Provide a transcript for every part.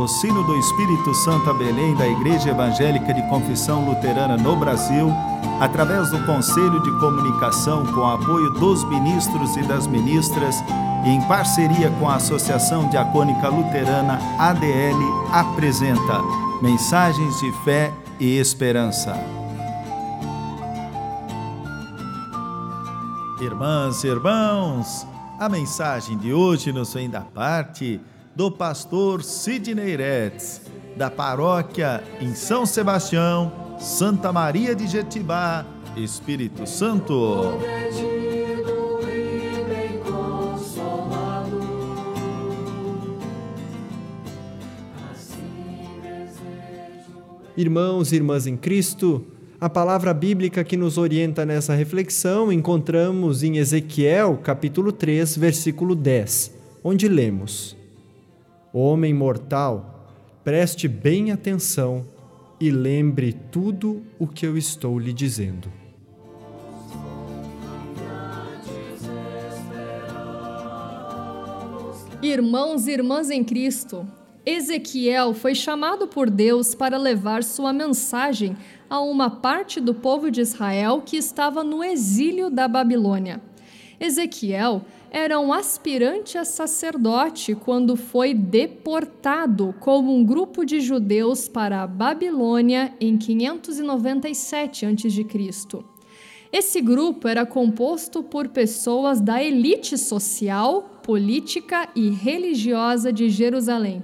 patrocínio do Espírito Santo a Belém da Igreja Evangélica de Confissão Luterana no Brasil, através do Conselho de Comunicação com apoio dos ministros e das ministras e em parceria com a Associação Diacônica Luterana ADL, apresenta Mensagens de Fé e Esperança. Irmãs e irmãos, a mensagem de hoje nos vem da parte do pastor Sidney Retz, da paróquia em São Sebastião, Santa Maria de Jetibá, Espírito Santo. Irmãos e irmãs em Cristo, a palavra bíblica que nos orienta nessa reflexão encontramos em Ezequiel, capítulo 3, versículo 10, onde lemos: Homem mortal, preste bem atenção e lembre tudo o que eu estou lhe dizendo. Irmãos e irmãs em Cristo, Ezequiel foi chamado por Deus para levar sua mensagem a uma parte do povo de Israel que estava no exílio da Babilônia. Ezequiel era um aspirante a sacerdote quando foi deportado como um grupo de judeus para a Babilônia em 597 a.C. Esse grupo era composto por pessoas da elite social, política e religiosa de Jerusalém.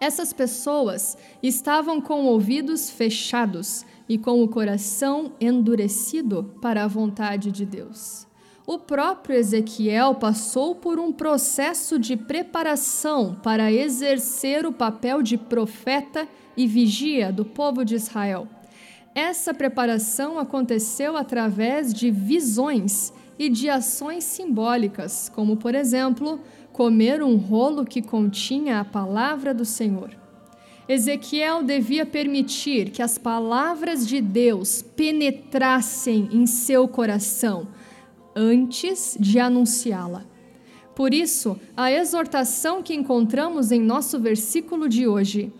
Essas pessoas estavam com ouvidos fechados e com o coração endurecido para a vontade de Deus. O próprio Ezequiel passou por um processo de preparação para exercer o papel de profeta e vigia do povo de Israel. Essa preparação aconteceu através de visões e de ações simbólicas, como, por exemplo, comer um rolo que continha a palavra do Senhor. Ezequiel devia permitir que as palavras de Deus penetrassem em seu coração antes de anunciá-la. Por isso, a exortação que encontramos em nosso versículo de hoje: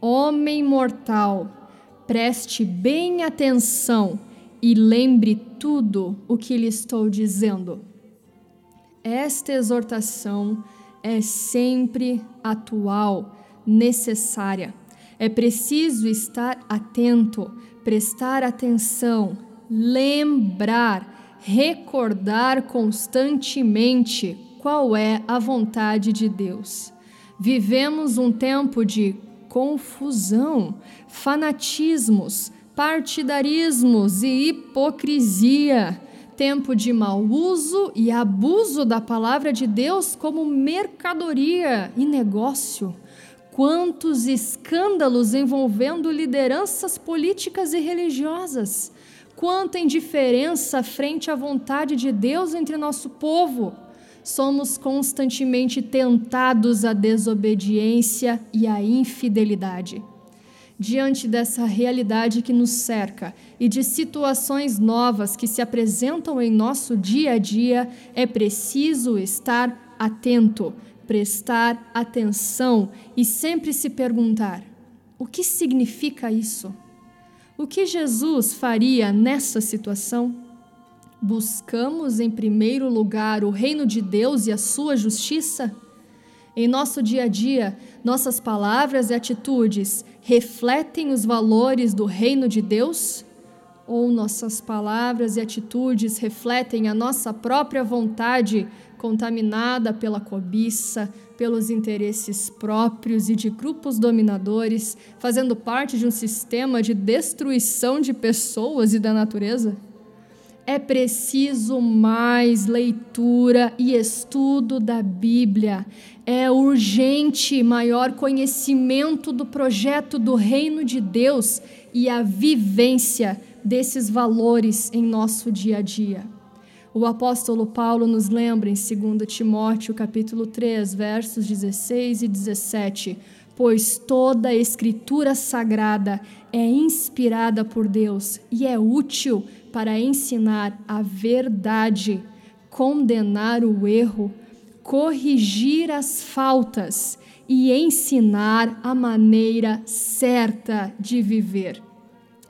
Homem mortal, preste bem atenção e lembre tudo o que lhe estou dizendo. Esta exortação é sempre atual, necessária. É preciso estar atento, prestar atenção, lembrar recordar constantemente qual é a vontade de Deus. Vivemos um tempo de confusão, fanatismos, partidarismos e hipocrisia, tempo de mau uso e abuso da palavra de Deus como mercadoria e negócio. Quantos escândalos envolvendo lideranças políticas e religiosas Quanta indiferença frente à vontade de Deus entre nosso povo. Somos constantemente tentados à desobediência e à infidelidade. Diante dessa realidade que nos cerca e de situações novas que se apresentam em nosso dia a dia, é preciso estar atento, prestar atenção e sempre se perguntar: o que significa isso? O que Jesus faria nessa situação? Buscamos em primeiro lugar o reino de Deus e a sua justiça? Em nosso dia a dia, nossas palavras e atitudes refletem os valores do reino de Deus? Ou nossas palavras e atitudes refletem a nossa própria vontade contaminada pela cobiça, pelos interesses próprios e de grupos dominadores, fazendo parte de um sistema de destruição de pessoas e da natureza? É preciso mais leitura e estudo da Bíblia. É urgente maior conhecimento do projeto do Reino de Deus e a vivência desses valores em nosso dia a dia. O apóstolo Paulo nos lembra em 2 Timóteo capítulo 3, versos 16 e 17, pois toda a escritura sagrada é inspirada por Deus e é útil para ensinar a verdade, condenar o erro, corrigir as faltas e ensinar a maneira certa de viver.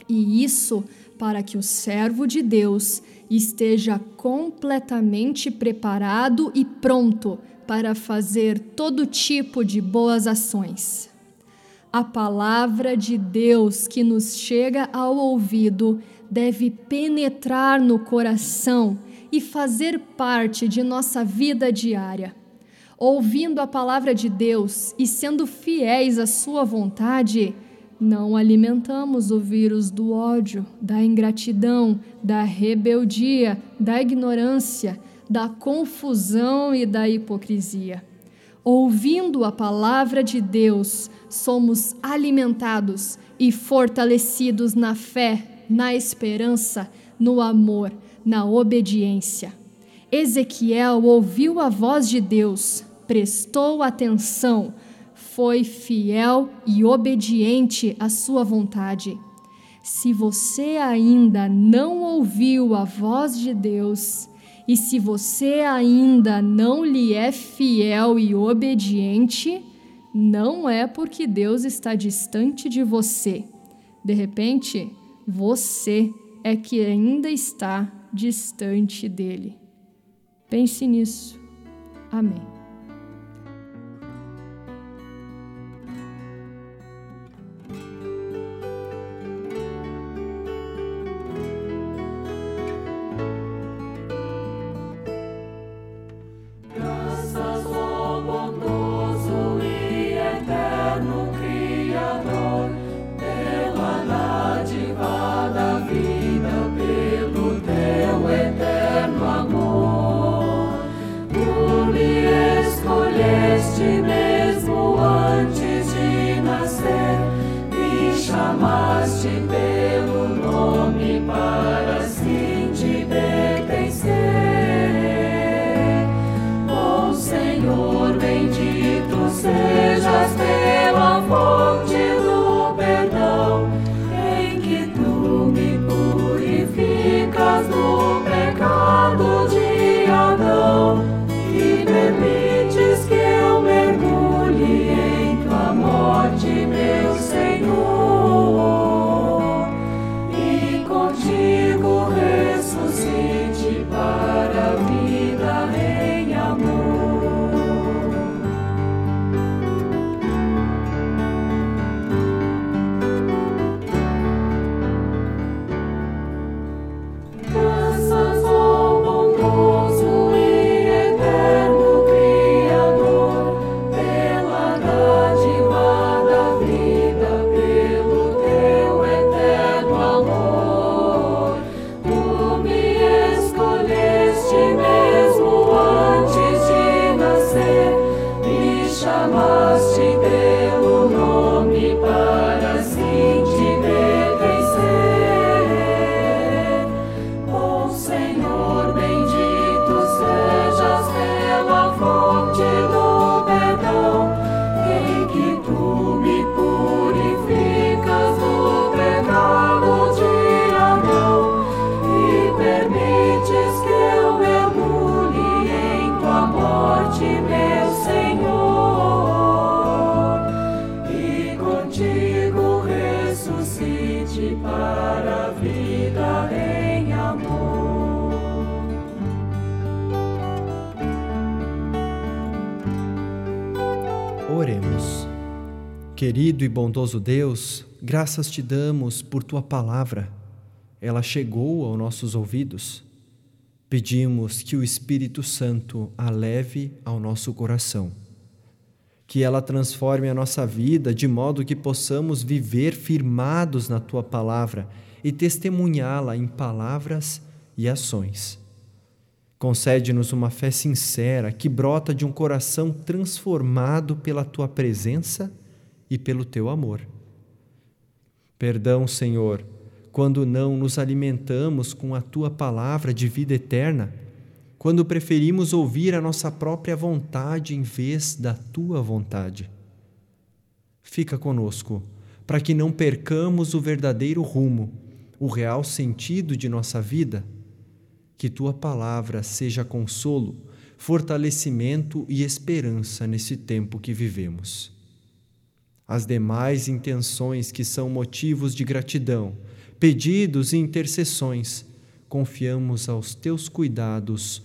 E isso para que o servo de Deus esteja completamente preparado e pronto para fazer todo tipo de boas ações. A palavra de Deus que nos chega ao ouvido deve penetrar no coração e fazer parte de nossa vida diária. Ouvindo a palavra de Deus e sendo fiéis à Sua vontade, não alimentamos o vírus do ódio, da ingratidão, da rebeldia, da ignorância, da confusão e da hipocrisia. Ouvindo a palavra de Deus, somos alimentados e fortalecidos na fé, na esperança, no amor, na obediência. Ezequiel ouviu a voz de Deus, prestou atenção, foi fiel e obediente à sua vontade. Se você ainda não ouviu a voz de Deus, e se você ainda não lhe é fiel e obediente, não é porque Deus está distante de você. De repente, você é que ainda está distante dele. Pense nisso. Amém. sin bear. Oremos. Querido e bondoso Deus, graças te damos por tua palavra. Ela chegou aos nossos ouvidos. Pedimos que o Espírito Santo a leve ao nosso coração. Que ela transforme a nossa vida de modo que possamos viver firmados na tua palavra e testemunhá-la em palavras e ações. Concede-nos uma fé sincera que brota de um coração transformado pela tua presença e pelo teu amor. Perdão, Senhor, quando não nos alimentamos com a tua palavra de vida eterna, quando preferimos ouvir a nossa própria vontade em vez da tua vontade. Fica conosco, para que não percamos o verdadeiro rumo, o real sentido de nossa vida que tua palavra seja consolo, fortalecimento e esperança nesse tempo que vivemos. As demais intenções que são motivos de gratidão, pedidos e intercessões, confiamos aos teus cuidados,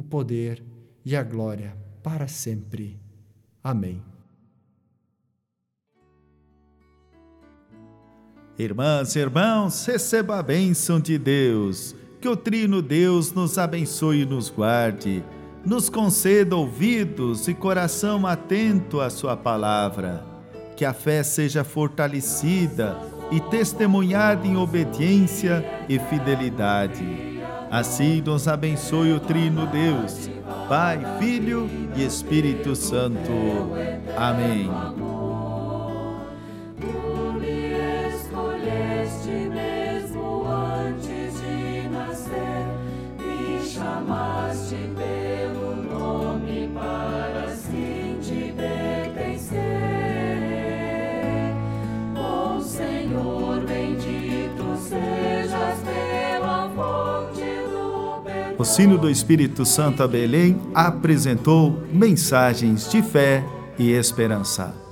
o poder e a glória para sempre. Amém. Irmãs e irmãos, receba a bênção de Deus. Que o Trino Deus nos abençoe e nos guarde, nos conceda ouvidos e coração atento à Sua palavra. Que a fé seja fortalecida e testemunhada em obediência e fidelidade. Assim nos abençoe o Trino Deus, Pai, Filho e Espírito Santo. Amém. o sino do Espírito Santo a Belém apresentou mensagens de fé e esperança.